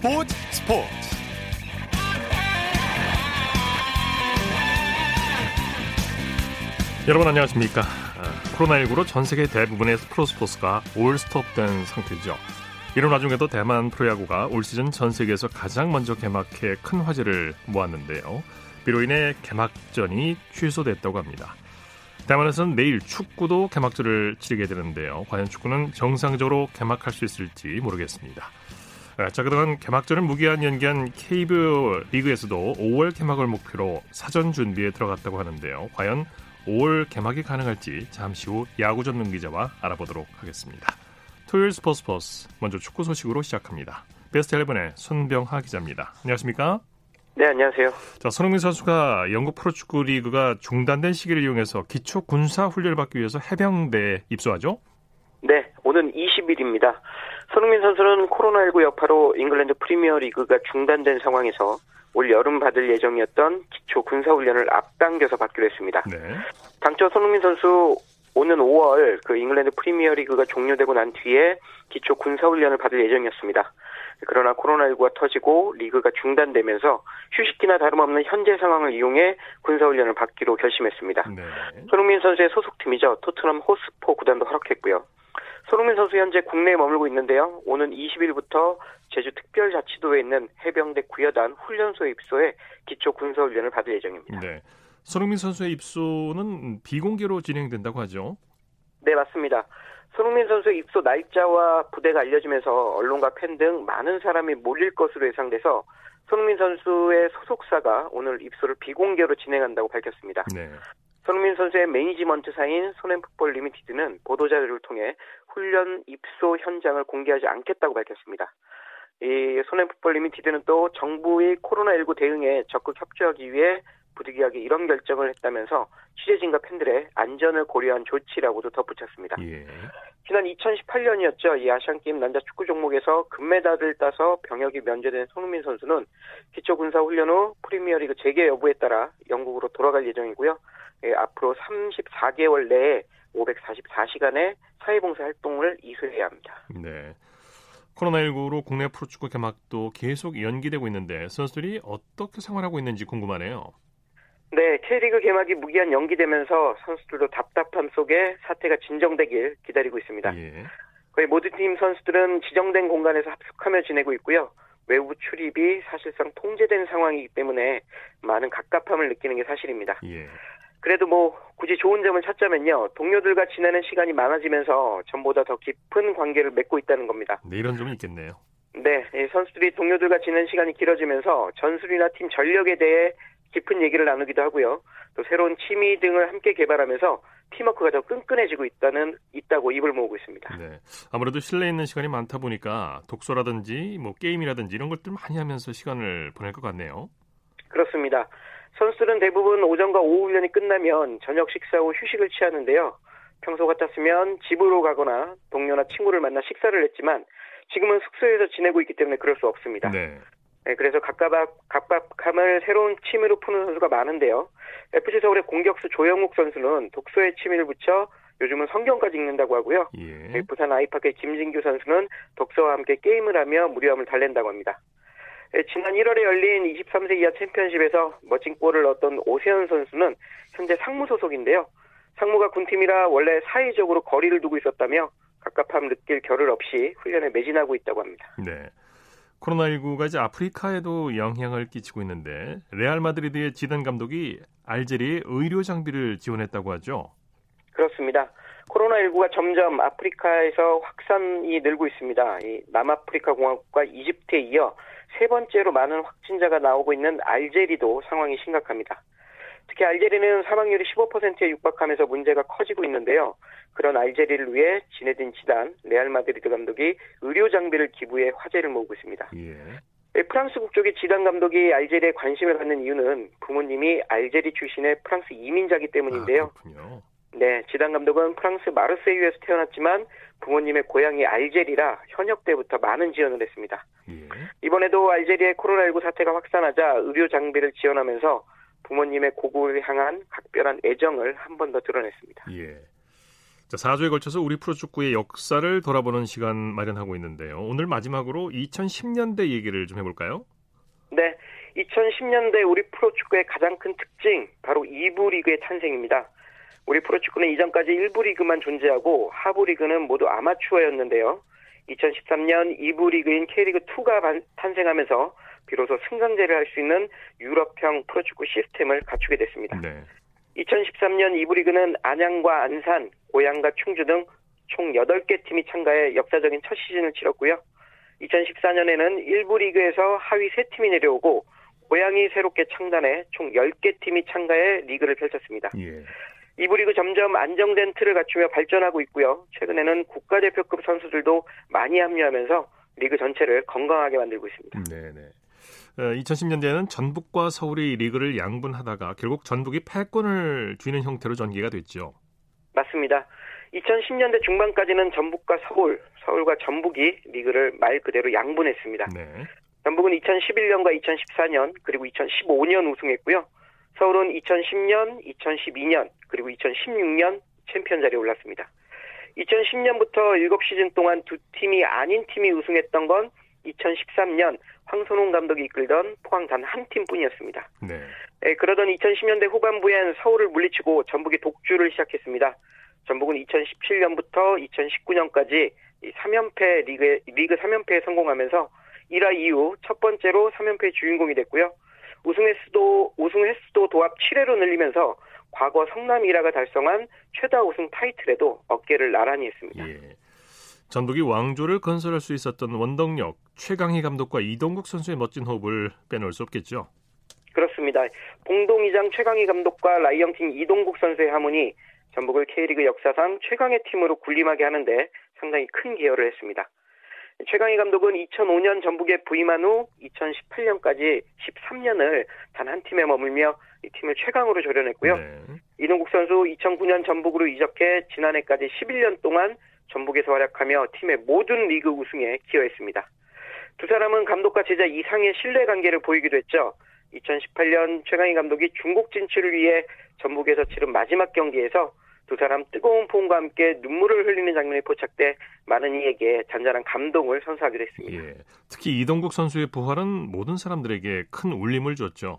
스포츠 스포츠. 여러분 안녕하십니까? 아, 코로나19로 전 세계 대부분의 프로 스포츠가 올 스톱된 상태죠. 이런 와중에도 대만 프로야구가 올 시즌 전 세계에서 가장 먼저 개막해 큰 화제를 모았는데요. 비로 인해 개막전이 취소됐다고 합니다. 대만에서는 내일 축구도 개막전을 치르게 되는데요. 과연 축구는 정상적으로 개막할 수 있을지 모르겠습니다. 아, 자, 그동안 개막전을 무기한 연기한 KBO 리그에서도 5월 개막을 목표로 사전 준비에 들어갔다고 하는데요. 과연 5월 개막이 가능할지 잠시 후 야구 전문 기자와 알아보도록 하겠습니다. 토요일 스포츠 포스 먼저 축구 소식으로 시작합니다. 베스트 11의 손병하 기자입니다. 안녕하십니까? 네, 안녕하세요. 자, 손흥민 선수가 영국 프로축구 리그가 중단된 시기를 이용해서 기초 군사 훈련을 받기 위해서 해병대에 입소하죠? 네, 오는 20일입니다. 손흥민 선수는 코로나19 여파로 잉글랜드 프리미어 리그가 중단된 상황에서 올 여름 받을 예정이었던 기초 군사 훈련을 앞당겨서 받기로 했습니다. 네. 당초 손흥민 선수 오는 5월 그 잉글랜드 프리미어 리그가 종료되고 난 뒤에 기초 군사 훈련을 받을 예정이었습니다. 그러나 코로나19가 터지고 리그가 중단되면서 휴식기나 다름없는 현재 상황을 이용해 군사훈련을 받기로 결심했습니다. 네. 손흥민 선수의 소속팀이죠. 토트넘 호스포 구단도 허락했고요. 손흥민 선수 현재 국내에 머물고 있는데요. 오는 20일부터 제주 특별자치도에 있는 해병대 구여단 훈련소에 입소해 기초 군사 훈련을 받을 예정입니다. 네. 손흥민 선수의 입소는 비공개로 진행된다고 하죠. 네, 맞습니다. 손흥민 선수의 입소 날짜와 부대가 알려지면서 언론과 팬 등 많은 사람이 몰릴 것으로 예상돼서 손흥민 선수의 소속사가 오늘 입소를 비공개로 진행한다고 밝혔습니다. 네. 손흥민 선수의 매니지먼트사인 손앤풋볼 리미티드는 보도자료를 통해 훈련 입소 현장을 공개하지 않겠다고 밝혔습니다. 이 손앤풋볼 리미티드는 또 정부의 코로나19 대응에 적극 협조하기 위해 부득이하게 이런 결정을 했다면서 취재진과 팬들의 안전을 고려한 조치라고도 덧붙였습니다. 예. 지난 2018년이었죠. 이 아시안게임 남자 축구 종목에서 금메달을 따서 병역이 면제된 손흥민 선수는 기초군사훈련 후 프리미어리그 재개 여부에 따라 영국으로 돌아갈 예정이고요. 예, 앞으로 34개월 내에 544시간의 사회봉사 활동을 이수해야 합니다. 네. 코로나19로 국내 프로축구 개막도 계속 연기되고 있는데 선수들이 어떻게 생활하고 있는지 궁금하네요. 네, K리그 개막이 무기한 연기되면서 선수들도 답답함 속에 사태가 진정되길 기다리고 있습니다. 예. 거의 모든 팀 선수들은 지정된 공간에서 합숙하며 지내고 있고요. 외부 출입이 사실상 통제된 상황이기 때문에 많은 갑갑함을 느끼는 게 사실입니다. 예. 그래도 뭐 굳이 좋은 점을 찾자면요. 동료들과 지내는 시간이 많아지면서 전보다 더 깊은 관계를 맺고 있다는 겁니다. 네, 이런 점이 있겠네요. 네, 선수들이 동료들과 지내는 시간이 길어지면서 전술이나 팀 전력에 대해 깊은 얘기를 나누기도 하고요. 또 새로운 취미 등을 함께 개발하면서 팀워크가 더 끈끈해지고 있다는 있다고 입을 모으고 있습니다. 네. 아무래도 실내에 있는 시간이 많다 보니까 독서라든지 뭐 게임이라든지 이런 것들 많이 하면서 시간을 보낼 것 같네요. 그렇습니다. 선수들은 대부분 오전과 오후 훈련이 끝나면 저녁 식사 후 휴식을 취하는데요. 평소 같았으면 집으로 가거나 동료나 친구를 만나 식사를 했지만 지금은 숙소에서 지내고 있기 때문에 그럴 수 없습니다. 네. 네, 그래서 각각, 각박함을 새로운 취미로 푸는 선수가 많은데요. FC 서울의 공격수 조영욱 선수는 독서에 취미를 붙여 요즘은 성경까지 읽는다고 하고요. 예. 부산 아이파크의 김진규 선수는 독서와 함께 게임을 하며 무료함을 달랜다고 합니다. 예, 지난 1월에 열린 23세 이하 챔피언십에서 멋진 골을 넣었던 오세훈 선수는 현재 상무 소속인데요. 상무가 군팀이라 원래 사회적으로 거리를 두고 있었다며 갑갑함 느낄 겨를 없이 훈련에 매진하고 있다고 합니다. 네. 코로나19가 이제 아프리카에도 영향을 끼치고 있는데 레알 마드리드의 지단 감독이 알제리에 의료 장비를 지원했다고 하죠. 그렇습니다. 코로나19가 점점 아프리카에서 확산이 늘고 있습니다. 이 남아프리카 공화국과 이집트에 이어 세 번째로 많은 확진자가 나오고 있는 알제리도 상황이 심각합니다. 특히 알제리는 사망률이 15%에 육박하면서 문제가 커지고 있는데요. 그런 알제리를 위해 지네딘 지단 레알 마드리드 감독이 의료 장비를 기부해 화제를 모으고 있습니다. 예. 네, 프랑스 국적의 지단 감독이 알제리에 관심을 갖는 이유는 부모님이 알제리 출신의 프랑스 이민자기 때문인데요. 아, 네, 지단 감독은 프랑스 마르세유에서 태어났지만 부모님의 고향이 알제리라 현역 때부터 많은 지원을 했습니다. 예. 이번에도 알제리의 코로나19 사태가 확산하자 의료 장비를 지원하면서 부모님의 고국을 향한 각별한 애정을 한 번 더 드러냈습니다. 예. 자, 4주에 걸쳐서 우리 프로축구의 역사를 돌아보는 시간 마련하고 있는데요. 오늘 마지막으로 2010년대 얘기를 좀 해볼까요? 네. 2010년대 우리 프로축구의 가장 큰 특징, 바로 2부 리그의 탄생입니다. 우리 프로축구는 이전까지 1부 리그만 존재하고 하부 리그는 모두 아마추어였는데요. 2013년 2부 리그인 K리그2가 탄생하면서 비로소 승강제를 할 수 있는 유럽형 프로축구 시스템을 갖추게 됐습니다. 네. 2013년 2부 리그는 안양과 안산, 고양과 충주 등 총 8개 팀이 참가해 역사적인 첫 시즌을 치렀고요. 2014년에는 1부 리그에서 하위 3팀이 내려오고 고양이 새롭게 창단해 총 10개 팀이 참가해 리그를 펼쳤습니다. 예. 2부 리그 점점 안정된 틀을 갖추며 발전하고 있고요. 최근에는 국가대표급 선수들도 많이 합류하면서 리그 전체를 건강하게 만들고 있습니다. 네네. 2010년대에는 전북과 서울이 리그를 양분하다가 결국 전북이 패권을 쥐는 형태로 전개가 됐죠. 맞습니다. 2010년대 중반까지는 전북과 서울, 서울과 전북이 리그를 말 그대로 양분했습니다. 네. 전북은 2011년과 2014년 그리고 2015년 우승했고요. 서울은 2010년, 2012년 그리고 2016년 챔피언 자리에 올랐습니다. 2010년부터 7시즌 동안 두 팀이 아닌 팀이 우승했던 건 2013년 황선홍 감독이 이끌던 포항 단 한 팀뿐이었습니다. 네. 네, 그러던 2010년대 후반부엔 서울을 물리치고 전북이 독주를 시작했습니다. 전북은 2017년부터 2019년까지 3연패 리그 리그 3연패에 성공하면서 1화 이후 첫 번째로 3연패 주인공이 됐고요. 우승 횟수도 우승 횟수도 도합 7회로 늘리면서 과거 성남 1화가 달성한 최다 우승 타이틀에도 어깨를 나란히 했습니다. 예. 전북이 왕조를 건설할 수 있었던 원동력 최강희 감독과 이동국 선수의 멋진 호흡을 빼놓을 수 없겠죠. 그렇습니다. 봉동이장 최강희 감독과 라이언킹 이동국 선수의 하모니 전북을 K리그 역사상 최강의 팀으로 군림하게 하는데 상당히 큰 기여를 했습니다. 최강희 감독은 2005년 전북에 부임한 후 2018년까지 13년을 단 한 팀에 머물며 이 팀을 최강으로 조련했고요. 네. 이동국 선수 2009년 전북으로 이적해 지난해까지 11년 동안 전북에서 활약하며 팀의 모든 리그 우승에 기여했습니다. 두 사람은 감독과 제자 이상의 신뢰 관계를 보이기도 했죠. 2018년 최강희 감독이 중국 진출을 위해 전북에서 치른 마지막 경기에서 두 사람 뜨거운 포옹과 함께 눈물을 흘리는 장면이 포착돼 많은 이에게 잔잔한 감동을 선사하기로 했습니다. 예, 특히 이동국 선수의 부활은 모든 사람들에게 큰 울림을 줬죠.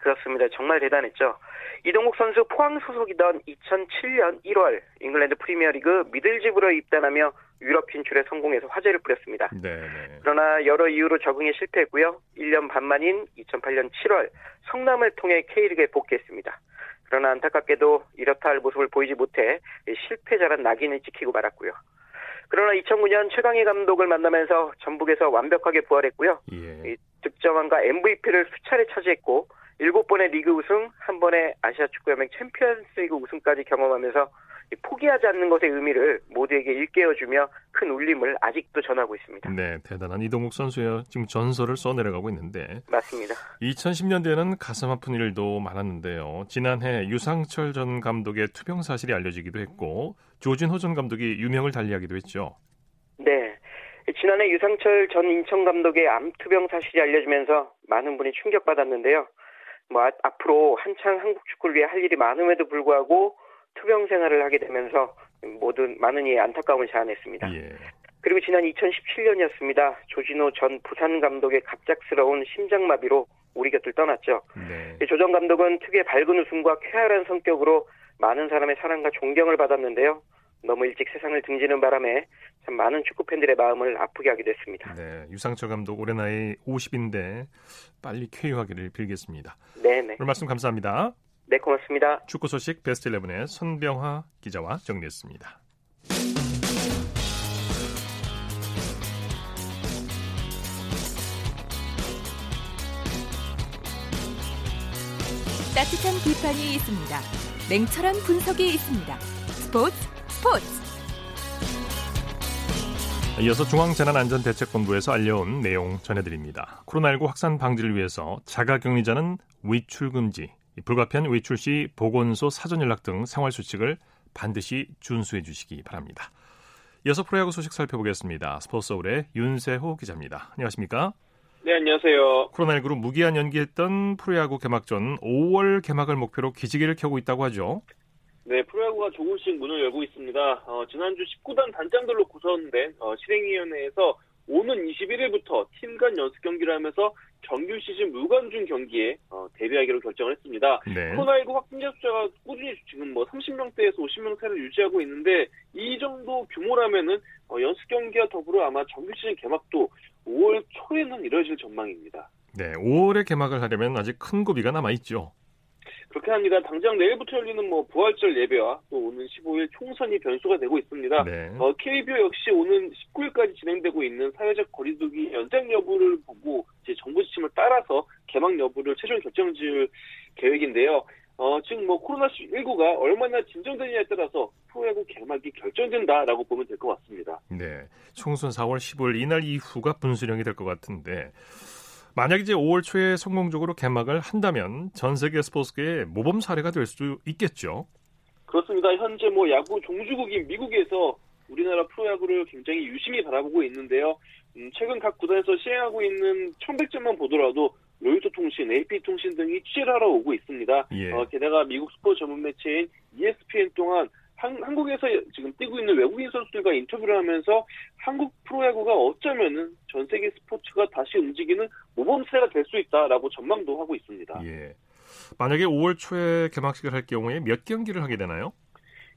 그렇습니다. 정말 대단했죠. 이동국 선수 포항 소속이던 2007년 1월 잉글랜드 프리미어리그 미들집으로 입단하며 유럽 진출에 성공해서 화제를 부렸습니다. 네, 네 그러나 여러 이유로 적응에 실패했고요. 1년 반 만인 2008년 7월 성남을 통해 K리그에 복귀했습니다. 그러나 안타깝게도 이렇다 할 모습을 보이지 못해 실패자란 낙인을 찍히고 말았고요. 그러나 2009년 최강희 감독을 만나면서 전북에서 완벽하게 부활했고요. 예. 득점왕과 MVP를 수차례 차지했고 7번의 리그 우승, 한 번의 아시아 축구연맹 챔피언스리그 우승까지 경험하면서 포기하지 않는 것의 의미를 모두에게 일깨워주며 큰 울림을 아직도 전하고 있습니다. 네, 대단한 이동욱 선수의 지금 전설을 써내려가고 있는데 맞습니다. 2010년대에는 가슴 아픈 일도 많았는데요. 지난해 유상철 전 감독의 투병 사실이 알려지기도 했고 조진호 전 감독이 유명을 달리하기도 했죠. 네. 지난해 유상철 전 인천 감독의 암투병 사실이 알려지면서 많은 분이 충격받았는데요. 뭐 아, 앞으로 한창 한국 축구를 위해 할 일이 많음에도 불구하고 투병 생활을 하게 되면서 모든 많은 이의 안타까움을 자아냈습니다. 예. 그리고 지난 2017년이었습니다. 조진호 전 부산 감독의 갑작스러운 심장마비로 우리 곁을 떠났죠. 네. 조정 감독은 특유의 밝은 웃음과 쾌활한 성격으로 많은 사람의 사랑과 존경을 받았는데요. 너무 일찍 세상을 등지는 바람에 참 많은 축구 팬들의 마음을 아프게 하게 됐습니다. 네, 유상철 감독 올해 나이 50인데 빨리 쾌유하기를 빌겠습니다. 네, 네. 오늘 말씀 감사합니다. 네, 고맙습니다. 축구 소식 베스트 11의 손병화 기자와 정리했습니다. 따뜻한 비판이 있습니다. 냉철한 분석이 있습니다. 스포츠 스포츠. 이어서 중앙재난안전대책본부에서 알려온 내용 전해드립니다. 코로나19 확산 방지를 위해서 자가격리자는 외출 금지, 불가피한 외출 시 보건소 사전 연락 등 생활 수칙을 반드시 준수해 주시기 바랍니다. 이어서 프로야구 소식 살펴보겠습니다. 스포츠 서울의 윤세호 기자입니다. 안녕하십니까? 네, 안녕하세요. 코로나19로 무기한 연기했던 프로야구 개막전 5월 개막을 목표로 기지개를 켜고 있다고 하죠. 네, 프로야구가 조금씩 문을 열고 있습니다. 어, 지난주 19단 단장들로 구성된 어, 실행위원회에서 오는 21일부터 팀 간 연습 경기를 하면서 정규 시즌 무관중 경기에 어, 데뷔하기로 결정을 했습니다. 네. 코로나19 확진자 숫자가 꾸준히 지금 뭐 30명대에서 50명 대를 유지하고 있는데 이 정도 규모라면은 어, 연습 경기와 더불어 아마 정규 시즌 개막도 5월 초에는 이뤄질 전망입니다. 네, 5월에 개막을 하려면 아직 큰 고비가 남아 있죠. 그렇게 합니다. 당장 내일부터 열리는 뭐 부활절 예배와 또 오는 15일 총선이 변수가 되고 있습니다. 네. 어, KBO 역시 오는 19일까지 진행되고 있는 사회적 거리두기 연장 여부를 보고 이제 정부 지침을 따라서 개막 여부를 최종 결정 지을 계획인데요. 어, 지금 뭐 코로나19가 얼마나 진정되느냐에 따라서 프로야구 개막이 결정된다라고 보면 될 것 같습니다. 네. 총선 4월 15일 이날 이후가 분수령이 될 것 같은데 만약 이제 5월 초에 성공적으로 개막을 한다면 전 세계 스포츠계의 모범 사례가 될 수도 있겠죠. 그렇습니다. 현재 뭐 야구 종주국인 미국에서 우리나라 프로야구를 굉장히 유심히 바라보고 있는데요. 음, 최근 각 구단에서 시행하고 있는 청백점만 보더라도 로이터 통신, AP 통신 등이 취재를 하러 오고 있습니다. 예. 어, 게다가 미국 스포츠 전문 매체인 ESPN 동안 한, 한국에서 지금 뛰고 있는 외국인 선수들과 인터뷰를 하면서 한국 프로야구가 어쩌면은 전 세계 스포츠가 다시 움직이는 모범 사례가 될 수 있다라고 전망도 하고 있습니다. 예. 만약에 5월 초에 개막식을 할 경우에 몇 경기를 하게 되나요?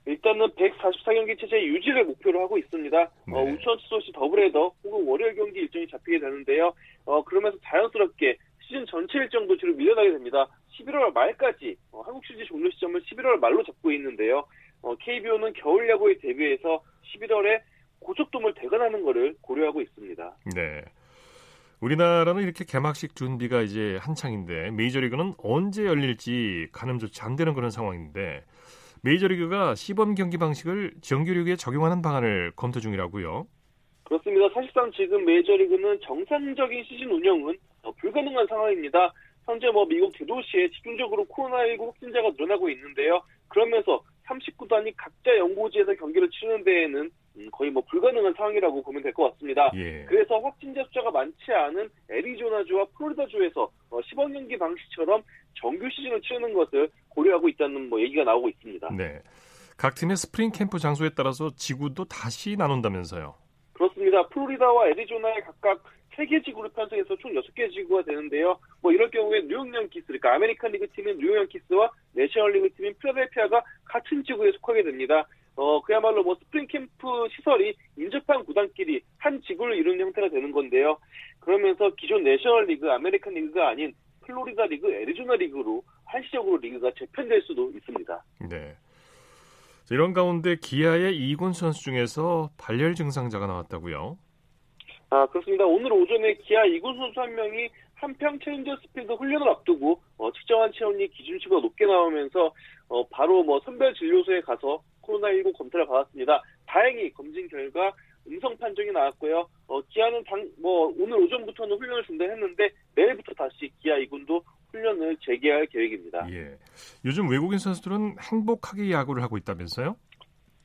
일단은 144경기 체제 유지를 목표로 하고 있습니다. 어, 네. 우천 취소 시 더블헤더 혹은 월요일 경기 일정이 잡히게 되는데요. 어, 그러면서 자연스럽게 시즌 전체 일정도 뒤로 밀려나게 됩니다. 11월 말까지 어, 한국 시즌 종료 시점을 11월 말로 잡고 있는데요. 어, KBO는 겨울 야구에 대비해서 11월에 고속도를 대관하는 것을 고려하고 있습니다. 네. 우리나라는 이렇게 개막식 준비가 이제 한창인데 메이저리그는 언제 열릴지 가늠조차 안 되는 그런 상황인데 메이저리그가 시범 경기 방식을 정규리그에 적용하는 방안을 검토 중이라고요. 그렇습니다. 사실상 지금 메이저리그는 정상적인 시즌 운영은 어, 불가능한 상황입니다. 현재 뭐 미국 대도시에 집중적으로 코로나19 확진자가 늘어나고 있는데요. 그러면서 30구단이 각자 연고지에서 경기를 치르는 데에는 음, 거의 뭐 불가능한 상황이라고 보면 될 것 같습니다. 예. 그래서 확진자 숫자가 많지 않은 애리조나주와 플로리다주에서 어, 시범 경기 방식처럼 정규 시즌을 치르는 것을 고려하고 있다는 뭐 얘기가 나오고 있습니다. 네. 각 팀의 스프링 캠프 장소에 따라서 지구도 다시 나눈다면서요. 그렇습니다. 플로리다와 애리조나의 각각 3개 지구로 편성해서 총 6개 지구가 되는데요. 뭐 이럴 경우에 뉴욕 양키스, 그러니까 아메리칸 리그 팀인 뉴욕 양키스와 내셔널 리그 팀인 필라델피아가 같은 지구에 속하게 됩니다. 어, 그야말로 뭐 스프링 캠프 시설이 인접한 구단끼리 한 지구를 이루는 형태가 되는 건데요. 그러면서 기존 내셔널 리그, 아메리칸 리그가 아닌 플로리다 리그, 애리조나 리그로 한시적으로 리그가 재편될 수도 있습니다. 네. 자, 이런 가운데 기아의 이군 선수 중에서 발열 증상자가 나왔다고요. 아, 그렇습니다. 오늘 오전에 기아 이군 선수 한 명이 함평 챌린저스 필드 훈련을 앞두고 어, 측정한 체온이 기준치보다 높게 나오면서 어, 바로 뭐 선별 진료소에 가서 코로나19 검사를 받았습니다. 다행히 검진 결과 음성 판정이 나왔고요. 어, 기아는 당, 뭐 오늘 오전부터는 훈련을 중단했는데 내일부터 다시 기아 이군도 훈련을 재개할 계획입니다. 예. 요즘 외국인 선수들은 행복하게 야구를 하고 있다면서요?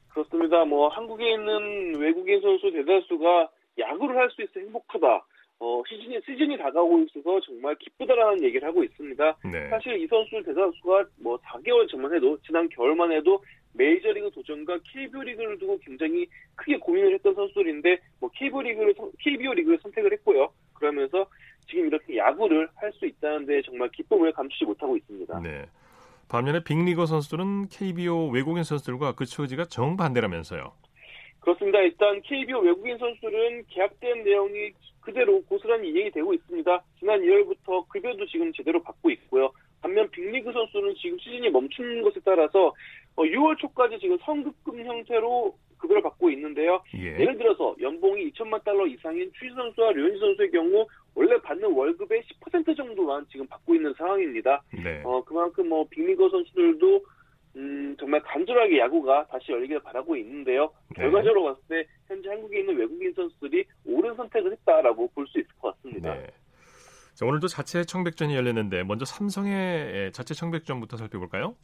그렇습니다. 뭐 한국에 있는 외국인 선수 대다수가 야구를 할 수 있어 행복하다. 어, 시즌이 시즌이 다가오고 있어서 정말 기쁘다라는 얘기를 하고 있습니다. 네. 사실 이 선수 대다수가 뭐 4개월 전만 해도 지난 겨울만 해도 메이저리그 도전과 KBO 리그를 두고 굉장히 크게 고민을 했던 선수들인데 뭐 KBO 리그를 선- KBO 리그를 선택을 했고요. 그러면서 지금 이렇게 야구를 할 수 있다는 데 정말 기쁨을 감추지 못하고 있습니다. 네. 반면에 빅리거 선수들은 KBO 외국인 선수들과 그 처지가 정반대라면서요. 그렇습니다. 일단 KBO 외국인 선수들은 계약된 내용이 그대로 고스란히 이행이 되고 있습니다. 지난 2월부터 급여도 지금 제대로 받고 있고요. 반면 빅리그 선수는 지금 시즌이 멈춘 것에 따라서 6월 초까지 지금 성급금 형태로 급여를 받고 있는데요. 예. 예를 들어서 연봉이 2천만 달러 이상인 추신 선수와 류현진 선수의 경우 원래 받는 월급의 10% 정도만 지금 받고 있는 상황입니다. 네. 어, 그만큼 뭐 빅리거 선수들도 음, 정말 간절하게 야구가 다시 열리기를 바라고 있는데요. 네. 결과적으로 봤을 때 현재 한국에 있는 외국인 선수들이 옳은 선택을 했다라고 볼 수 있을 것 같습니다. 네. 자, 오늘도 자체 청백전이 열렸는데 먼저 삼성의 자체 청백전부터 살펴볼까요?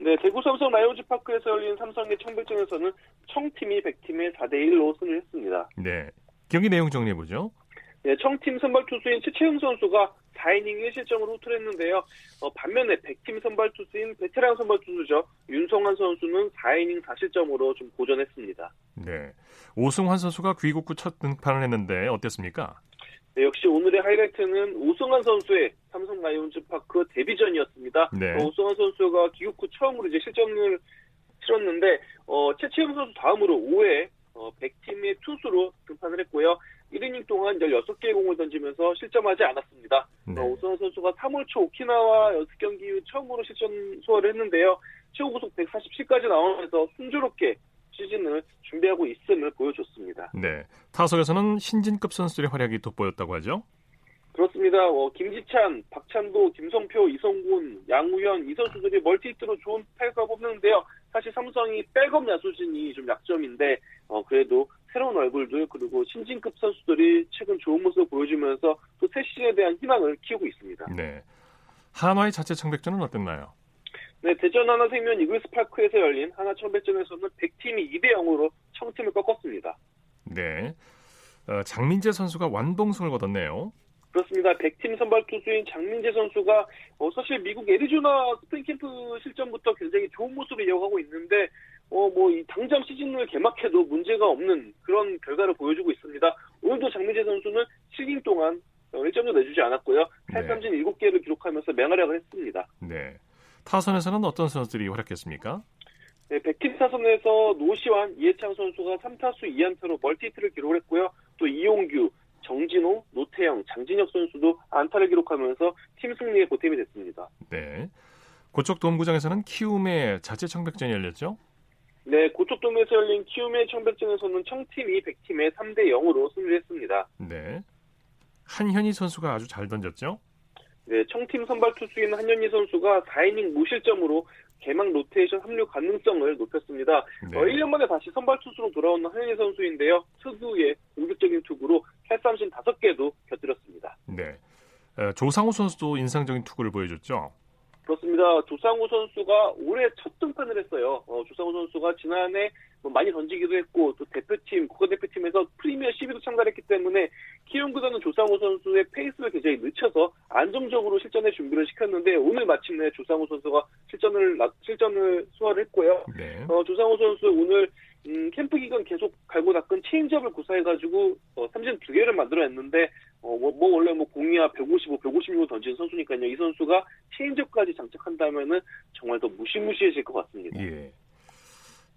네, 대구 삼성 라이온즈 파크에서 열린 삼성의 청백전에서는 청팀이 100팀에 4대 1로 승리를 했습니다. 네. 경기 내용 정리해 보죠. 네, 청팀 선발 투수인 최채흥 선수가 4이닝 1실점으로 호투했는데요. 어, 반면에 100팀 선발 투수인 베테랑 선발 투수죠. 윤성환 선수는 4이닝 4실점으로 좀 고전했습니다. 네. 오승환 선수가 귀국 후 첫 등판을 했는데 어땠습니까? 네, 역시 오늘의 하이라이트는 오승환 선수의 삼성 라이온즈 파크 데뷔전이었습니다. 네. 어, 오승환 선수가 귀국 후 처음으로 이제 실점을 치렀는데 어, 최치영 선수 다음으로 5회 어, 100팀의 투수로 등판을 했고요. 1이닝 동안 16개의 공을 던지면서 실점하지 않았습니다. 네. 어, 오승환 선수가 3월 초 오키나와 연습 경기 후 처음으로 실점 소화를 했는데요. 최고 구속 147까지 나오면서 순조롭게 시즌을 준비하고 있음을 보여줬습니다. 네. 타석에서는 신진급 선수들의 활약이 돋보였다고 하죠. 그렇습니다. 어, 김지찬, 박찬도, 김성표, 이성군, 양우현 이 선수들이 멀티히트로 좋은 타격을 뽑는데요. 사실 삼성이 백업 야수진이 좀 약점인데 어, 그래도 새로운 얼굴들 그리고 신진급 선수들이 최근 좋은 모습을 보여주면서 또 새 시즌에 대한 희망을 키우고 있습니다. 네. 한화의 자체 청백전은 어땠나요? 네, 대전 한화생명 이글스 파크에서 열린 한화 청백전에서는 백팀이 2대 0으로 청팀을 꺾었습니다. 네. 어, 장민재 선수가 완봉승을 거뒀네요. 그렇습니다. 백팀 선발 투수인 장민재 선수가 어, 사실 미국 애리조나 스프링 캠프 실전부터 굉장히 좋은 모습을 이어가고 있는데 어, 뭐, 이 당장 시즌을 개막해도 문제가 없는 그런 결과를 보여주고 있습니다. 오늘도 장민재 선수는 7인 동안 1점도 내주지 않았고요. 네. 8삼진 7개를 기록하면서 맹활약을 했습니다. 네. 타선에서는 어떤 선수들이 활약했습니까? 네, 백팀 타선에서 노시환, 이해창 선수가 3타수 2안타로 멀티히트를 기록했고요. 또 이용규, 정진호, 노태영, 장진혁 선수도 안타를 기록하면서 팀 승리에 보탬이 됐습니다. 네. 고척 도움구장에서는 키움의 자체 청백전이 열렸죠. 네, 고척돔에서 열린 키움의 청백전에서는 청팀이 백팀에 3대 0으로 승리했습니다. 네. 한현희 선수가 아주 잘 던졌죠. 네, 청팀 선발 투수인 한현희 선수가 4이닝 무실점으로 개막 로테이션 합류 가능성을 높였습니다. 네. 어, 1년 만에 다시 선발 투수로 돌아오는 한현희 선수인데요. 특유의 공격적인 투구로 탈삼진 5개도 곁들였습니다. 네. 어, 조상우 선수도 인상적인 투구를 보여줬죠. 그렇습니다. 조상우 선수가 올해 첫 등판을 했어요. 어, 조상우 선수가 지난해 뭐 많이 던지기도 했고 또 대표팀 국가대표팀에서 프리미어 12도 참가했기 때문에 키움 구단은 조상우 선수의 페이스를 굉장히 늦춰서 안정적으로 실전에 준비를 시켰는데 오늘 마침내 조상우 선수가 실전을 나- 실전을 소화를 했고요. 네. 어, 조상우 선수 오늘 음, 캠프 기간 계속 갈고 닦은 체인지업을 구사해가지고 어, 삼진 두 개를 만들어냈는데 어, 뭐, 뭐 원래 뭐 공이야 155, 156을 던지는 선수니까요. 이 선수가 체인지업까지 장착한다면은 정말 더 무시무시해질 것 같습니다. 예.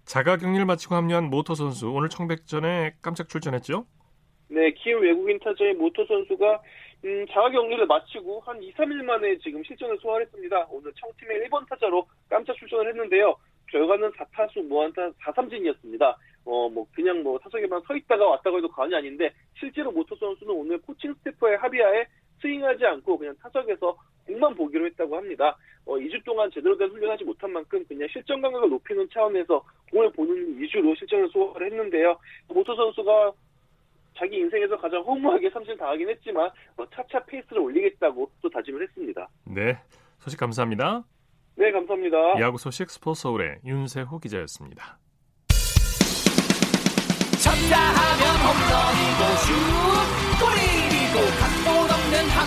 자가 격리를 마치고 합류한 모터 선수 오늘 청백전에 깜짝 출전했죠. 네, 키움 외국인 타자의 모토 선수가 음, 자가격리를 마치고 한 2, 3일 만에 지금 실전을 소화했습니다. 오늘 청팀의 1번 타자로 깜짝 출전을 했는데요. 결과는 4타수 무안타 4삼진이었습니다. 어, 뭐 그냥 뭐 타석에만 서 있다가 왔다고 해도 과언이 아닌데 실제로 모터 선수는 오늘 코칭 스태프의 합의하에 스윙하지 않고 그냥 타석에서 공만 보기로 했다고 합니다. 어, 2주 동안 제대로 된 훈련하지 못한 만큼 그냥 실전 감각을 높이는 차원에서 공을 보는 위주로 실전을 소화를 했는데요. 모터 선수가 자기 인생에서 가장 허무하게 삼진 당하긴 했지만 어, 차차 페이스를 올리겠다고 또 다짐을 했습니다. 네. 소식 감사합니다. 네, 감사합니다. 야구 소식 스포츠 서울의 윤세호 기자였습니다. 쳤다 하면 홈런이고 슛 골이고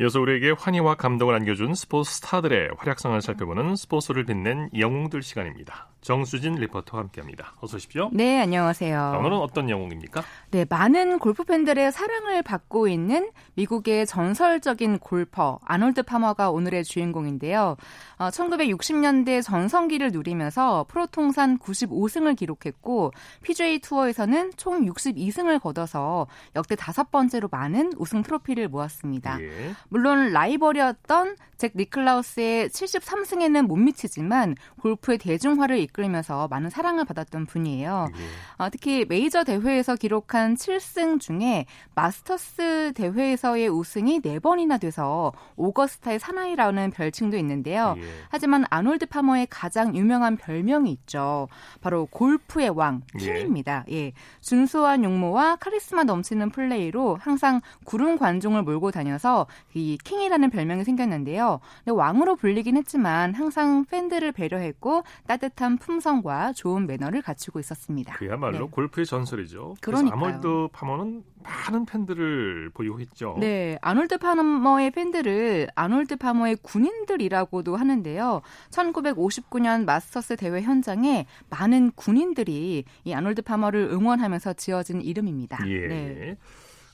이어서 우리에게 환희와 감동을 안겨준 스포츠 스타들의 활약상을 살펴보는 스포츠를 빛낸 영웅들 시간입니다. 정수진 리포터와 함께합니다. 어서 오십시오. 네, 안녕하세요. 자, 오늘은 어떤 영웅입니까? 네, 많은 골프 팬들의 사랑을 받고 있는 미국의 전설적인 골퍼 아놀드 파머가 오늘의 주인공인데요. 어, 1960년대 전성기를 누리면서 프로 통산 95승을 기록했고 PGA 투어에서는 총 62승을 거둬서 역대 다섯 번째로 많은 우승 트로피를 모았습니다. 예. 물론 라이벌이었던 잭 니클라우스의 73승에는 못 미치지만 골프의 대중화를 이끌면서 많은 사랑을 받았던 분이에요. 예. 어, 특히 메이저 대회에서 기록한 7승 중에 마스터스 대회에서의 우승이 4번이나 돼서 오거스타의 사나이라는 별칭도 있는데요. 예. 하지만 아놀드 파머의 가장 유명한 별명이 있죠. 바로 골프의 왕, 킹입니다. 예. 준수한 용모와 카리스마 넘치는 플레이로 항상 구름 관중을 몰고 다녀서 이 킹이라는 별명이 생겼는데요. 왕으로 불리긴 했지만 항상 팬들을 배려했고 따뜻한 품성과 좋은 매너를 갖추고 있었습니다. 그야말로 네. 골프의 전설이죠. 그래서 그러니까요. 아놀드 파머는 많은 팬들을 보유하고 있죠. 네, 아놀드 파머의 팬들을 아놀드 파머의 군인들이라고도 하는데요. 1959년 마스터스 대회 현장에 많은 군인들이 이 아놀드 파머를 응원하면서 지어진 이름입니다. 예. 네.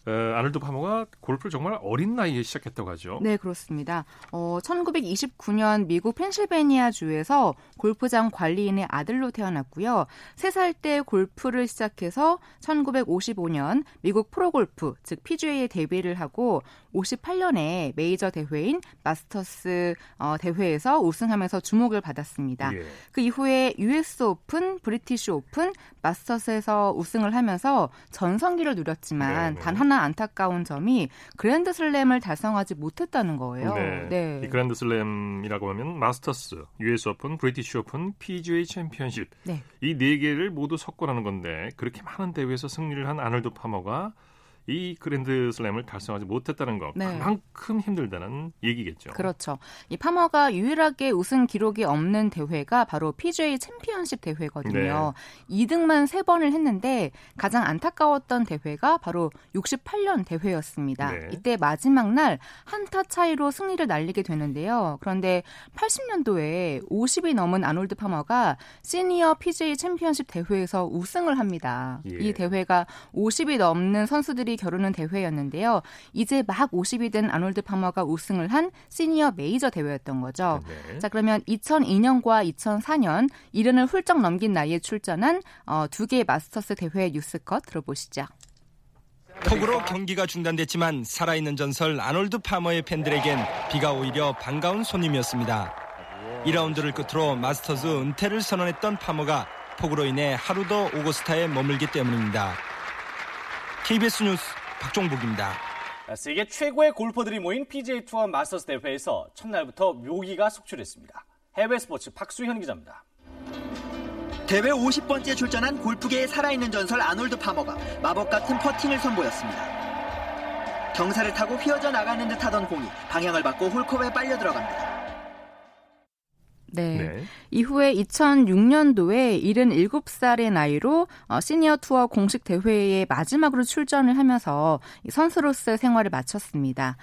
어, 아놀드 파머가 골프를 정말 어린 나이에 시작했다고 하죠. 네, 그렇습니다. 어, 1929년 미국 펜실베니아 주에서 골프장 관리인의 아들로 태어났고요. 3살 때 골프를 시작해서 1955년 미국 프로골프, 즉 PGA에 데뷔를 하고 58년에 메이저 대회인 마스터스 어, 대회에서 우승하면서 주목을 받았습니다. 예. 그 이후에 US 오픈, 브리티시 오픈, 마스터스에서 우승을 하면서 전성기를 누렸지만 네 네. 단 하나 안타까운 점이 그랜드슬램을 달성하지 못했다는 거예요. 네. 이 그랜드슬램이라고 하면 마스터스, US 오픈, 브리티시 오픈, PGA 챔피언십 네. 이 네 개를 모두 석권하는 건데 그렇게 많은 대회에서 승리를 한 아놀드 파머가 이 그랜드 슬램을 달성하지 못했다는 거 네. 그만큼 힘들다는 얘기겠죠. 그렇죠. 이 파머가 유일하게 우승 기록이 없는 대회가 바로 PGA 챔피언십 대회거든요. 2등만 3번을 했는데 가장 안타까웠던 대회가 바로 68년 대회였습니다. 네. 이때 마지막 날 한타 차이로 승리를 날리게 되는데요. 그런데 80년도에 50이 넘은 아놀드 파머가 시니어 PGA 챔피언십 대회에서 우승을 합니다. 예. 이 대회가 50이 넘는 선수들이 겨루는 대회였는데요. 이제 막 50이 된 아놀드 파머가 우승을 한 시니어 메이저 대회였던 거죠. 네. 자 그러면 2002년과 2004년 이른을 훌쩍 넘긴 나이에 출전한 어, 두 개의 마스터스 대회 뉴스컷 들어보시죠. 폭우로 경기가 중단됐지만 살아있는 전설 아놀드 파머의 팬들에겐 비가 오히려 반가운 손님이었습니다. 2라운드를 끝으로 마스터즈 은퇴를 선언했던 파머가 폭우로 인해 하루 더 오거스타에 머물기 때문입니다. KBS 뉴스 박종복입니다. 세계 최고의 골퍼들이 모인 PGA 투어 마스터스 대회에서 첫날부터 묘기가 속출했습니다. 해외 스포츠 박수현 기자입니다. 대회 50번째 출전한 골프계의 살아있는 전설 아놀드 파머가 마법 같은 퍼팅을 선보였습니다. 경사를 타고 휘어져 나가는 듯 하던 공이 방향을 바꿔 홀컵에 빨려 들어갑니다. 네. 네. 이후에 2006년도에 77살의 나이로 어, 시니어 투어 공식 대회에 마지막으로 출전을 하면서 이 선수로서의 생활을 마쳤습니다.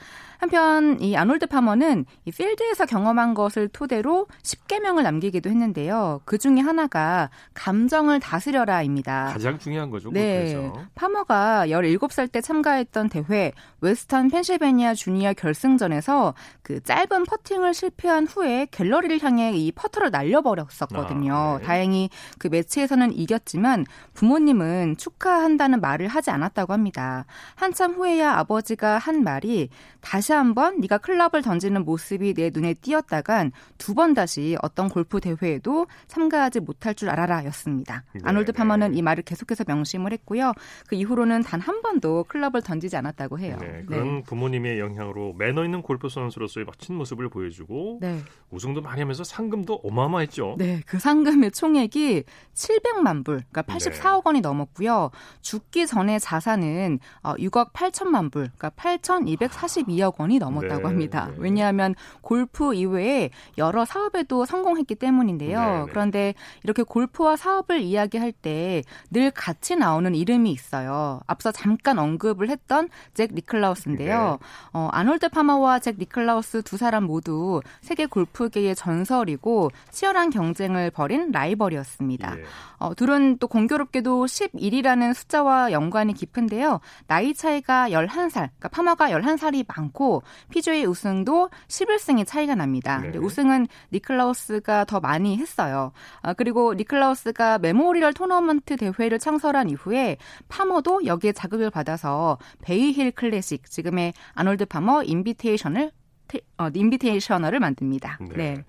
한편 이 아놀드 파머는 이 필드에서 경험한 것을 토대로 10계명을 남기기도 했는데요. 그 중에 하나가 감정을 다스려라입니다. 가장 중요한 거죠. 네. 골프에서. 파머가 17살 때 참가했던 대회 웨스턴 펜실베니아 주니어 결승전에서 그 짧은 퍼팅을 실패한 후에 갤러리를 향해 이 퍼터를 날려버렸었거든요. 아, 네. 다행히 그 매치에서는 이겼지만 부모님은 축하한다는 말을 하지 않았다고 합니다. 한참 후에야 아버지가 한 말이 다시 한 번 네가 클럽을 던지는 모습이 내 눈에 띄었다간 두 번 다시 어떤 골프 대회에도 참가하지 못할 줄 알아라였습니다. 네, 아놀드 네. 파머는 이 말을 계속해서 명심을 했고요. 그 이후로는 단 한 번도 클럽을 던지지 않았다고 해요. 네, 그런 부모님의 영향으로 매너 있는 골프 선수로서의 멋진 모습을 보여주고 네. 우승도 많이 하면서 상금도 어마어마했죠. 네, 그 상금의 총액이 700만 불, 그러니까 84억 원이 넘었고요. 죽기 전에 자산은 어, 6억 8천만 불, 그러니까 8,242억 원이 넘었다고 네, 합니다. 네. 왜냐하면 골프 이외에 여러 사업에도 성공했기 때문인데요. 네, 네. 그런데 이렇게 골프와 사업을 이야기할 때 늘 같이 나오는 이름이 있어요. 앞서 잠깐 언급을 했던 잭 니클라우스인데요. 네. 어, 아놀드 파머와 잭 니클라우스 두 사람 모두 세계 골프계의 전설이고 치열한 경쟁을 벌인 라이벌이었습니다. 예. 어, 둘은 또 공교롭게도 11이라는 숫자와 연관이 깊은데요. 나이 차이가 11살, 그러니까 파머가 11살이 많고 차이고 PGA 우승도 11승이 차이가 납니다. 네. 우승은 니클라우스가 더 많이 했어요. 아, 그리고 니클라우스가 메모리얼 토너먼트 대회를 창설한 이후에 파머도 여기에 자극을 받아서 베이힐 클래식, 지금의 아놀드 파머 Invitation을 어, Invitational을 만듭니다. 네. 네.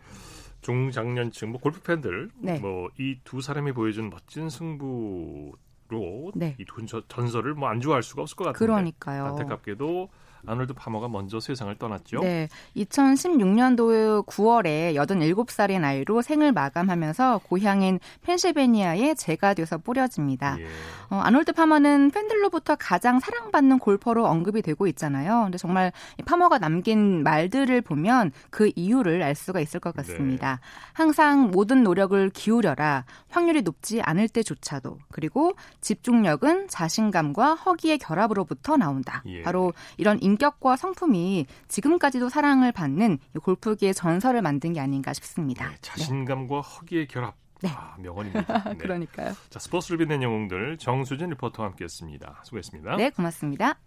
중장년층 뭐 골프 팬들 네. 뭐 이 두 사람이 보여준 멋진 승부 로 네. 이 두 전설을 뭐 안 좋아할 수가 없을 것 같은데 그러니까요. 안타깝게도 아놀드 파머가 먼저 세상을 떠났죠. 네, 2016년도 9월에 87살의 나이로 생을 마감하면서 고향인 펜실베니아에 재가 돼서 뿌려집니다. 예. 어, 아놀드 파머는 팬들로부터 가장 사랑받는 골퍼로 언급이 되고 있잖아요. 근데 정말 이 파머가 남긴 말들을 보면 그 이유를 알 수가 있을 것 같습니다. 항상 모든 노력을 기울여라. 확률이 높지 않을 때조차도. 그리고 집중력은 자신감과 허기의 결합으로부터 나온다. 예. 바로 이런 인 격과 성품이 지금까지도 사랑을 받는 이 골프계의 전설을 만든 게 아닌가 싶습니다. 네, 자신감과 허기의 결합. 네. 아, 명언입니다. 네. 그러니까요. 자, 스포츠를 빛낸 영웅들 정수진 리포터와 함께했습니다. 수고했습니다. 네, 고맙습니다.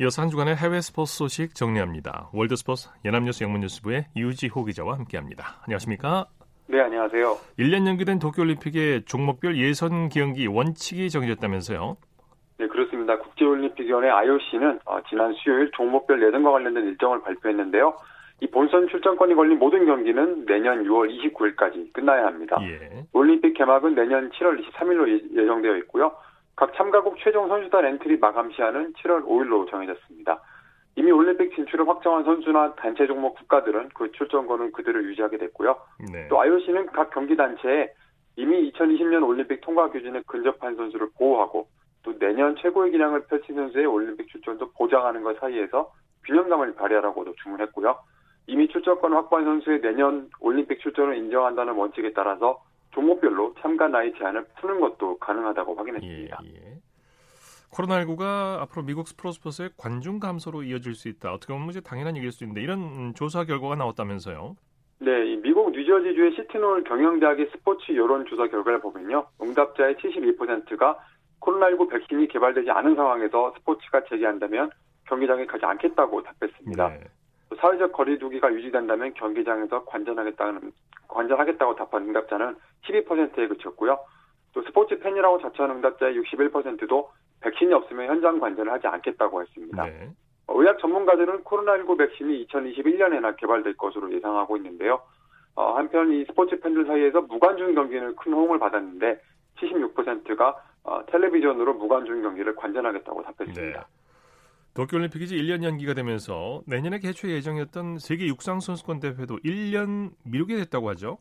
이어서 한 주간의 해외 스포츠 소식 정리합니다. 월드 스포츠 연합뉴스 영문뉴스부의 유지호 기자와 함께합니다. 안녕하십니까? 네, 안녕하세요. 1년 연기된 도쿄올림픽의 종목별 예선 기영기 원칙이 정해졌다면서요? 네, 그렇습니다. 국제올림픽위원회 IOC는 어, 지난 수요일 종목별 예선과 관련된 일정을 발표했는데요. 이 본선 출전권이 걸린 모든 경기는 내년 6월 29일까지 끝나야 합니다. 예. 올림픽 개막은 내년 7월 23일로 예정되어 있고요. 각 참가국 최종 선수단 엔트리 마감 시한은 7월 5일로 정해졌습니다. 이미 올림픽 진출을 확정한 선수나 단체 종목 국가들은 그 출전권을 그대로 유지하게 됐고요. 네. 또 IOC는 각 경기 단체에 이미 2020년 올림픽 통과 규진에 근접한 선수를 보호하고 또 내년 최고의 기량을 펼친 선수의 올림픽 출전도 보장하는 것 사이에서 균형감을 발휘하라고도 주문했고요. 이미 출전권 확보한 선수의 내년 올림픽 출전을 인정한다는 원칙에 따라서 종목별로 참가 나이 제한을 푸는 것도 가능하다고 확인했습니다. 예, 예. 코로나19가 앞으로 미국 프로스포츠의 관중 감소로 이어질 수 있다. 어떻게 보면 이제 당연한 얘기일 수 있는데 이런 조사 결과가 나왔다면서요? 네, 이 미국 뉴저지주의 시티놀 경영대학의 스포츠 여론조사 결과를 보면요. 응답자의 72%가 코로나19 백신이 개발되지 않은 상황에서 스포츠가 재개한다면 경기장에 가지 않겠다고 답했습니다. 네. 또 사회적 거리두기가 유지된다면 경기장에서 관전하겠다는 관전하겠다고 답한 응답자는 12%에 그쳤고요. 또 스포츠 팬이라고 자처한 응답자의 61%도 백신이 없으면 현장 관전을 하지 않겠다고 했습니다. 네. 어, 의학 전문가들은 코로나19 백신이 2021년에나 개발될 것으로 예상하고 있는데요. 어, 한편 이 스포츠 팬들 사이에서 무관중 경기는 큰 호응을 받았는데 76%가 어, 텔레비전으로 무관중 경기를 관전하겠다고 답했습니다. 네. 도쿄올림픽이 이제 1년 연기가 되면서 내년에 개최 예정이었던 세계 육상 선수권 대회도 1년 미루게 됐다고 하죠.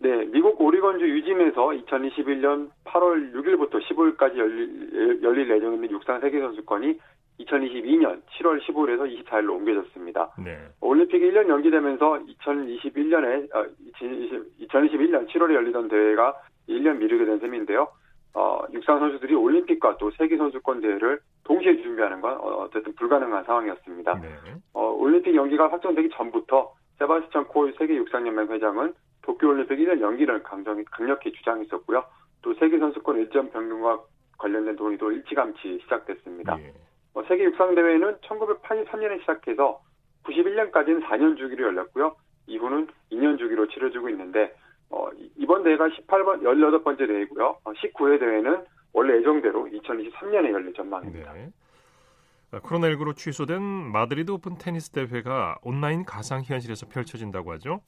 네, 미국 오리건주 유짐에서 2021년 8월 6일부터 15일까지 열릴, 열릴 예정인 육상 세계선수권이 2022년 7월 15일에서 24일로 옮겨졌습니다. 네. 올림픽이 1년 연기되면서 2021년에 어, 2021년 7월에 열리던 대회가 1년 미루게 된 셈인데요. 어, 육상 선수들이 올림픽과 또 세계 선수권 대회를 동시에 준비하는 건 어, 어쨌든 불가능한 상황이었습니다. 네. 어, 올림픽 연기가 확정되기 전부터 세바스찬 코이 세계 육상연맹 회장은 도쿄올림픽 1년 연기를 강정, 강력히 주장했었고요. 또 세계 선수권 일정 변경과 관련된 논의도 일찌감치 시작됐습니다. 예. 어, 세계 육상 대회는 1983년에 시작해서 91년까지는 4년 주기로 열렸고요. 이후는 2년 주기로 치러지고 있는데 어, 이번 대회가 18번 18번째 대회고요. 어, 19회 대회는 원래 예정대로 2023년에 열릴 전망입니다. 네. 아, 코로나19로 취소된 마드리드 오픈 테니스 대회가 온라인 가상 현실에서 펼쳐진다고 하죠.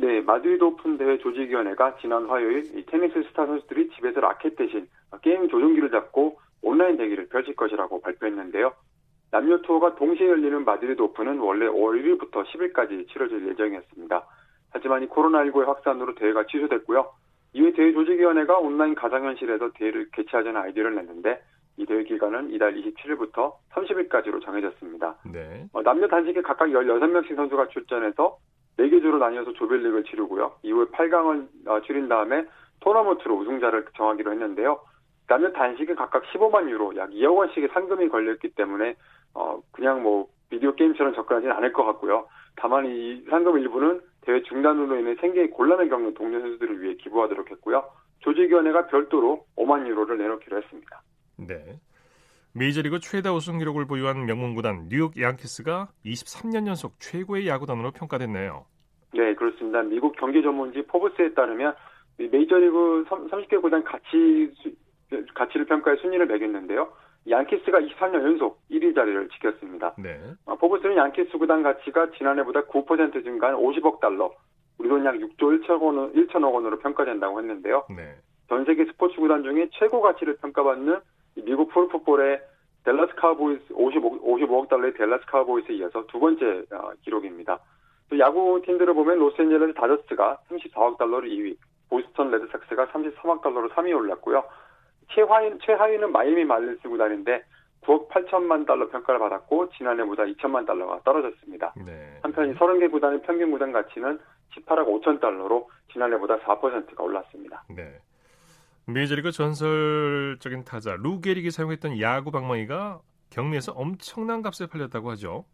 네, 마드리드 오픈 대회 조직위원회가 지난 화요일 이 테니스 스타 선수들이 집에서 라켓 대신 게임 조종기를 잡고 온라인 대결을 펼칠 것이라고 발표했는데요. 남녀 투어가 동시에 열리는 마드리드 오픈은 원래 5월 1일부터 10일까지 치러질 예정이었습니다. 하지만 이 코로나19의 확산으로 대회가 취소됐고요. 이후 대회 조직위원회가 온라인 가상현실에서 대회를 개최하자는 아이디어를 냈는데 이 대회 기간은 이달 27일부터 30일까지로 정해졌습니다. 네. 어, 남녀 단식에 각각 16명씩 선수가 출전해서 4개 조로 나뉘어서 조별리그를 치르고요. 이후에 8강을 어, 치른 다음에 토너먼트로 우승자를 정하기로 했는데요. 남녀 단식에 각각 15만 유로, 약 2억 원씩의 상금이 걸렸기 때문에 어, 그냥 뭐 비디오 게임처럼 접근하지는 않을 것 같고요. 다만 이 상금 일부는 대회 중단으로 인해 생계에 곤란을 겪는 동료 선수들을 위해 기부하도록 했고요. 조직위원회가 별도로 5만 유로를 내놓기로 했습니다. 네. 메이저리그 최다 우승 기록을 보유한 명문 구단 뉴욕 양키스가 23년 연속 최고의 야구단으로 평가됐네요. 네, 그렇습니다. 미국 경제 전문지 포브스에 따르면 메이저리그 30개 구단 가치 가치를 평가해 순위를 매겼는데요. 양키스가 23년 연속 1위 자리를 지켰습니다. 네. 어, 포브스는 양키스 구단 가치가 지난해보다 9% 증가한 50억 달러, 우리 돈 약 6조 1천억, 원, 1천억 원으로 평가된다고 했는데요. 네. 전 세계 스포츠 구단 중에 최고 가치를 평가받는 미국 프로풋볼의 댈러스 카우보이스 55, 55억 달러의 댈러스 카우보이스에 이어서 두 번째 어, 기록입니다. 또 야구 팀들을 보면 로스앤젤레스 다저스가 34억 달러로 2위, 보스턴 레드삭스가 33억 달러로 3위에 올랐고요. 최하위, 최하위는 마이애미 말린스 구단인데 9억 8천만 달러 평가를 받았고 지난해보다 2천만 달러가 떨어졌습니다. 네. 한편 이 30개 구단의 평균 구단 가치는 18억 5천 달러로 지난해보다 4%가 올랐습니다. 네. 메이저리그 전설적인 타자 루 게릭이 사용했던 야구 방망이가 경매에서 엄청난 값에 팔렸다고 하죠.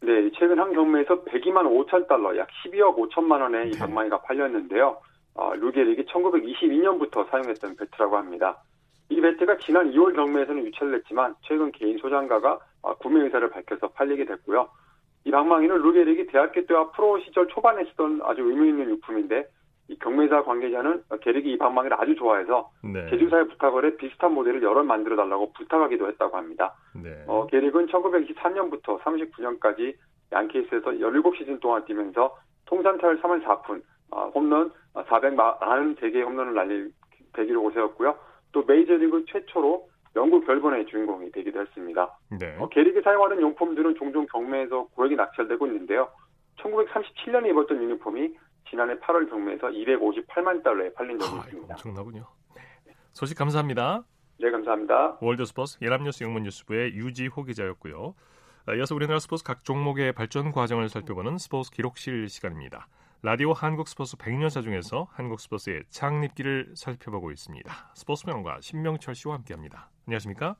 네, 최근 한 경매에서 102만 5천 달러, 약 12억 5천만 원의 이 네. 방망이가 팔렸는데요. 어, 루 게릭이 1922년부터 사용했던 배트라고 합니다. 이 배트가 지난 2월 경매에서는 유찰을 했지만 최근 개인 소장가가 어, 구매 의사를 밝혀서 팔리게 됐고요. 이 방망이는 루게릭이 대학교 때와 프로 시절 초반에 쓰던 아주 의미 있는 유품인데 이 경매사 관계자는 게릭이 이 방망이를 아주 좋아해서 네. 제조사에 부탁을 해 비슷한 모델을 여러 만들어 달라고 부탁하기도 했다고 합니다. 네. 어, 게릭은 1923년부터 39년까지 양키스에서 17시즌 동안 뛰면서 통산 타율 3할 4푼, 어, 홈런 443개의 홈런을 날릴 대기록을 세웠고요. 또 메이저리그 최초로 영국 별번의 주인공이 되기도 했습니다. 네. 어, 게릭이 사용하는 용품들은 종종 경매에서 고액이 낙찰되고 있는데요. 1937년에 입었던 유니폼이 지난해 8월 경매에서 258만 달러에 팔린 적이 아, 있습니다. 엄청나군요. 네. 소식 감사합니다. 네, 감사합니다. 월드스포츠 연합뉴스 영문뉴스부의 유지호 기자였고요. 아, 이어서 우리나라 스포츠 각 종목의 발전 과정을 살펴보는 스포츠 기록실 시간입니다. 라디오 한국 스포츠 100년사 중에서 한국 스포츠의 창립기를 살펴보고 있습니다. 스포츠 평론가 신명철 씨와 함께합니다. 안녕하십니까?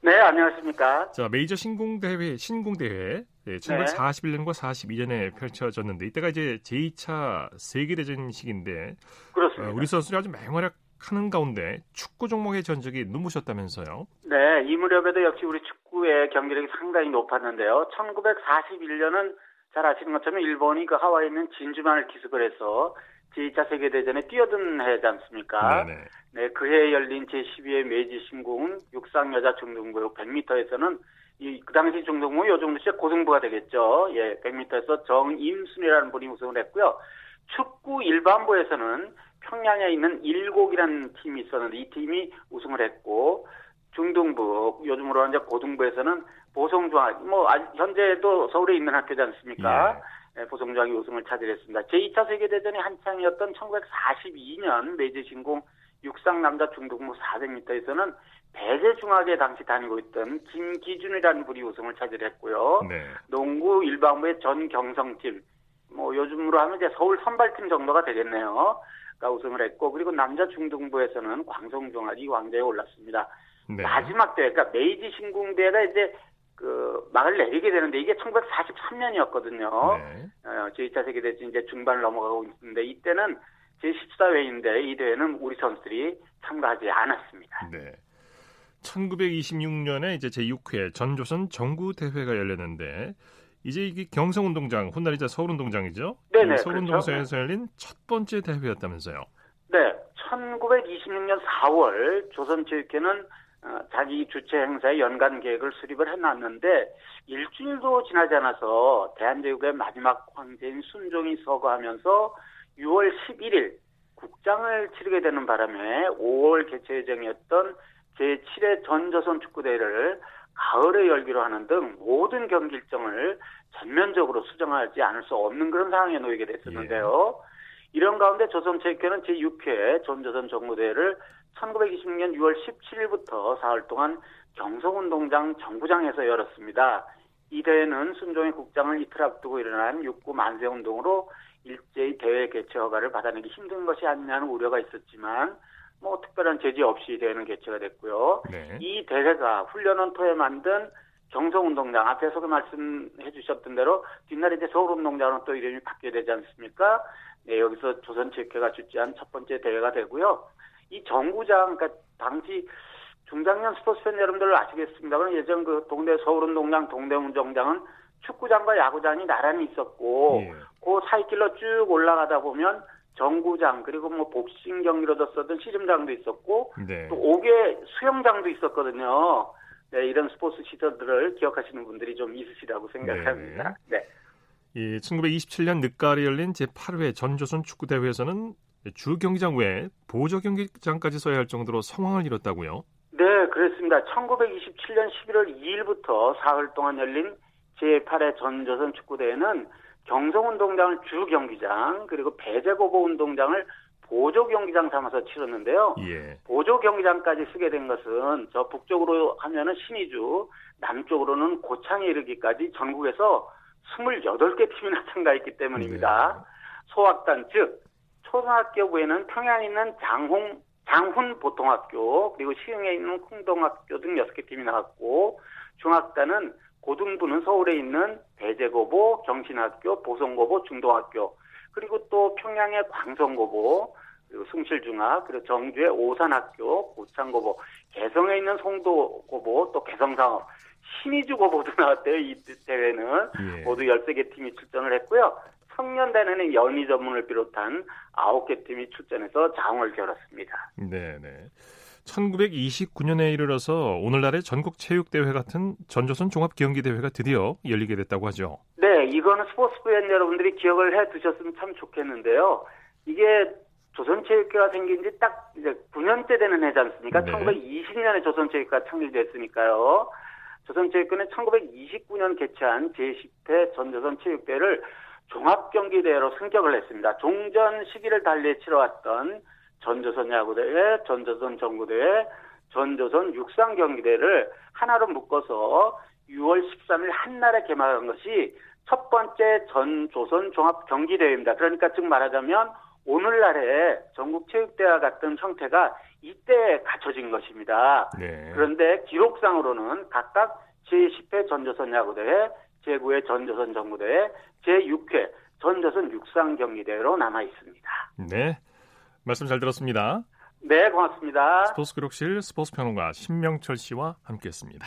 네, 안녕하십니까. 자, 메이저 신궁대회, 신궁대회 예, 1941년과 42년에 펼쳐졌는데 이때가 이제 제2차 세계대전 시기인데 그렇습니다. 어, 우리 선수들이 아주 맹활약하는 가운데 축구 종목의 전적이 눈부셨다면서요? 네, 이 무렵에도 역시 우리 축구의 경기력이 상당히 높았는데요. 1941년은 잘 아시는 것처럼 일본이 그 하와이에 있는 진주만을 기습을 해서 제2차 세계대전에 뛰어든 해지 않습니까? 네네. 네, 그해 열린 제12회 메이지 신궁 육상 여자 중등부 100m에서는 이, 그 당시 중등부 요 정도 진짜 고등부가 되겠죠. 예, 100m에서 정임순이라는 분이 우승을 했고요. 축구 일반부에서는 평양에 있는 일곡이라는 팀이 있었는데 이 팀이 우승을 했고 중등부 요즘으로 이제 고등부에서는 보성중학 뭐 현재도 서울에 있는 학교지 않습니까? 예, 보성중학이 우승을 차지했습니다. 제2차 세계대전이 한창이었던 1942년 메이지 신궁 육상 남자 중등부 400m에서는 배재중학에 당시 다니고 있던 김기준이라는 분이 우승을 차지했고요. 네. 농구 일반부의 전 경성팀, 뭐 요즘으로 하면 이제 서울 선발팀 정도가 되겠네요. 가 우승을 했고 그리고 남자 중등부에서는 광성중학이 왕좌에 올랐습니다. 네. 마지막 대회, 그러니까 메이지 신궁대회가 이제 그 막을 내리게 되는데 이게 1943년이었거든요. 네. 어, 제2차 세계대전 이제 중반을 넘어가고 있는데 이때는 제14회인데 이 대회는 우리 선수들이 참가하지 않았습니다. 네. 1926년에 이제 제6회 전조선 정구 대회가 열렸는데 이제 이게 경성운동장 훗날 이제 서울운동장이죠. 네네, 이 서울운동장에서 그렇죠. 열린 첫 번째 대회였다면서요. 네, 1926년 4월 조선체육회는 어, 자기 주최 행사의 연간 계획을 수립을 해놨는데 일주일도 지나지 않아서 대한제국의 마지막 황제인 순종이 서거하면서 6월 11일 국장을 치르게 되는 바람에 5월 개최 예정이었던 제7회 전조선 축구대회를 가을에 열기로 하는 등 모든 경기 일정을 전면적으로 수정하지 않을 수 없는 그런 상황에 놓이게 됐었는데요. 이런 가운데 조선체육회는 제6회 전조선 정무대회를 1920년 6월 17일부터 사흘 동안 경성운동장 정구장에서 열었습니다. 이 대회는 순종의 국장을 이틀 앞두고 일어난 육구 만세운동으로 일제히 대회 개최 허가를 받아내기 힘든 것이 아니냐는 우려가 있었지만 뭐 특별한 제재 없이 대회는 개최가 됐고요. 네. 이 대회가 훈련원 토에 만든 경성운동장 앞에 서도 말씀해 주셨던 대로 뒷날에 이제 서울운동장은 또 이름이 바뀌게 되지 않습니까? 네, 여기서 조선체육회가 주최한 첫 번째 대회가 되고요. 이 정구장, 그러니까 당시 중장년 스포츠 팬 여러분들 아시겠습니다만 예전 그 동대 서울운동장, 동대운동장은 축구장과 야구장이 나란히 있었고 예. 그 사이길로 쭉 올라가다 보면 정구장 그리고 뭐 복싱 경기로도 쓰던 씨름장도 있었고 네. 또 옥외 수영장도 있었거든요. 네, 이런 스포츠 시설들을 기억하시는 분들이 좀 있으시다고 생각합니다. 네. 이 1927년 늦가을에 열린 제8회 전조선 축구대회에서는 주 경기장 외에 보조 경기장까지 써야 할 정도로 성황을 이뤘다고요? 네, 그렇습니다. 1927년 11월 2일부터 사흘 동안 열린 제8회 전조선 축구대회는 경성운동장을 주 경기장 그리고 배제고보 운동장을 보조 경기장 삼아서 치렀는데요. 예. 보조 경기장까지 쓰게 된 것은 저 북쪽으로 하면은 신의주, 남쪽으로는 고창에 이르기까지 전국에서 28개 팀이나 참가했기 때문입니다. 소학단 즉 초등학교부에는 평양에 있는 장홍 장훈 보통학교 그리고 시흥에 있는 콩동학교 등 6개 팀이 나왔고 중학단은 고등부는 서울에 있는 대제고보, 경신학교, 보성고보, 중동학교 그리고 또 평양의 광성고보 그리고 숭실중학 그리고 정주의 오산학교, 고창고보, 개성에 있는 송도고보 또 개성상업 신의주고보도 나왔대요. 이 대회는 예. 모두 13개 팀이 출전을 했고요. 청년단에는 연희 전문을 비롯한 9개 팀이 출전해서 장을 겨뤘습니다. 네, 네. 1929년에 이르러서 오늘날의 전국 체육대회 같은 전조선 종합경기대회가 드디어 열리게 됐다고 하죠. 네, 이거는 스포츠 팬 여러분들이 기억을 해 두셨으면 참 좋겠는데요. 이게 조선체육회가 생긴 지 딱 이제 9년째 되는 해지 않습니까? 네. 1920년에 조선체육회가 창립됐으니까요. 조선체육회는 1929년 개최한 제10회 전조선 체육대회를 종합경기대회로 승격을 했습니다. 종전 시기를 달리 치러왔던 전조선 야구대회, 전조선 정구대회, 전조선 육상 경기대회를 하나로 묶어서 6월 13일 한날에 개막한 것이 첫 번째 전조선 종합 경기대회입니다. 그러니까 즉 말하자면 오늘날의 전국체육대회와 같은 형태가 이때 갖춰진 것입니다. 네. 그런데 기록상으로는 각각 제10회 전조선 야구대회, 제9회 전조선 정구대회, 제6회 전조선 육상경기대회로 남아 있습니다. 네. 말씀 잘 들었습니다. 네, 고맙습니다. 스포츠 기록실 스포츠 평론가 신명철 씨와 함께했습니다.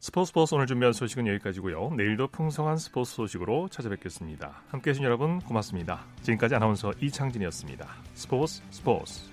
스포츠 스포츠 오늘 준비한 소식은 여기까지고요. 내일도 풍성한 스포츠 소식으로 찾아뵙겠습니다. 함께해 주신 여러분 고맙습니다. 지금까지 아나운서 이창진이었습니다. 스포츠 스포츠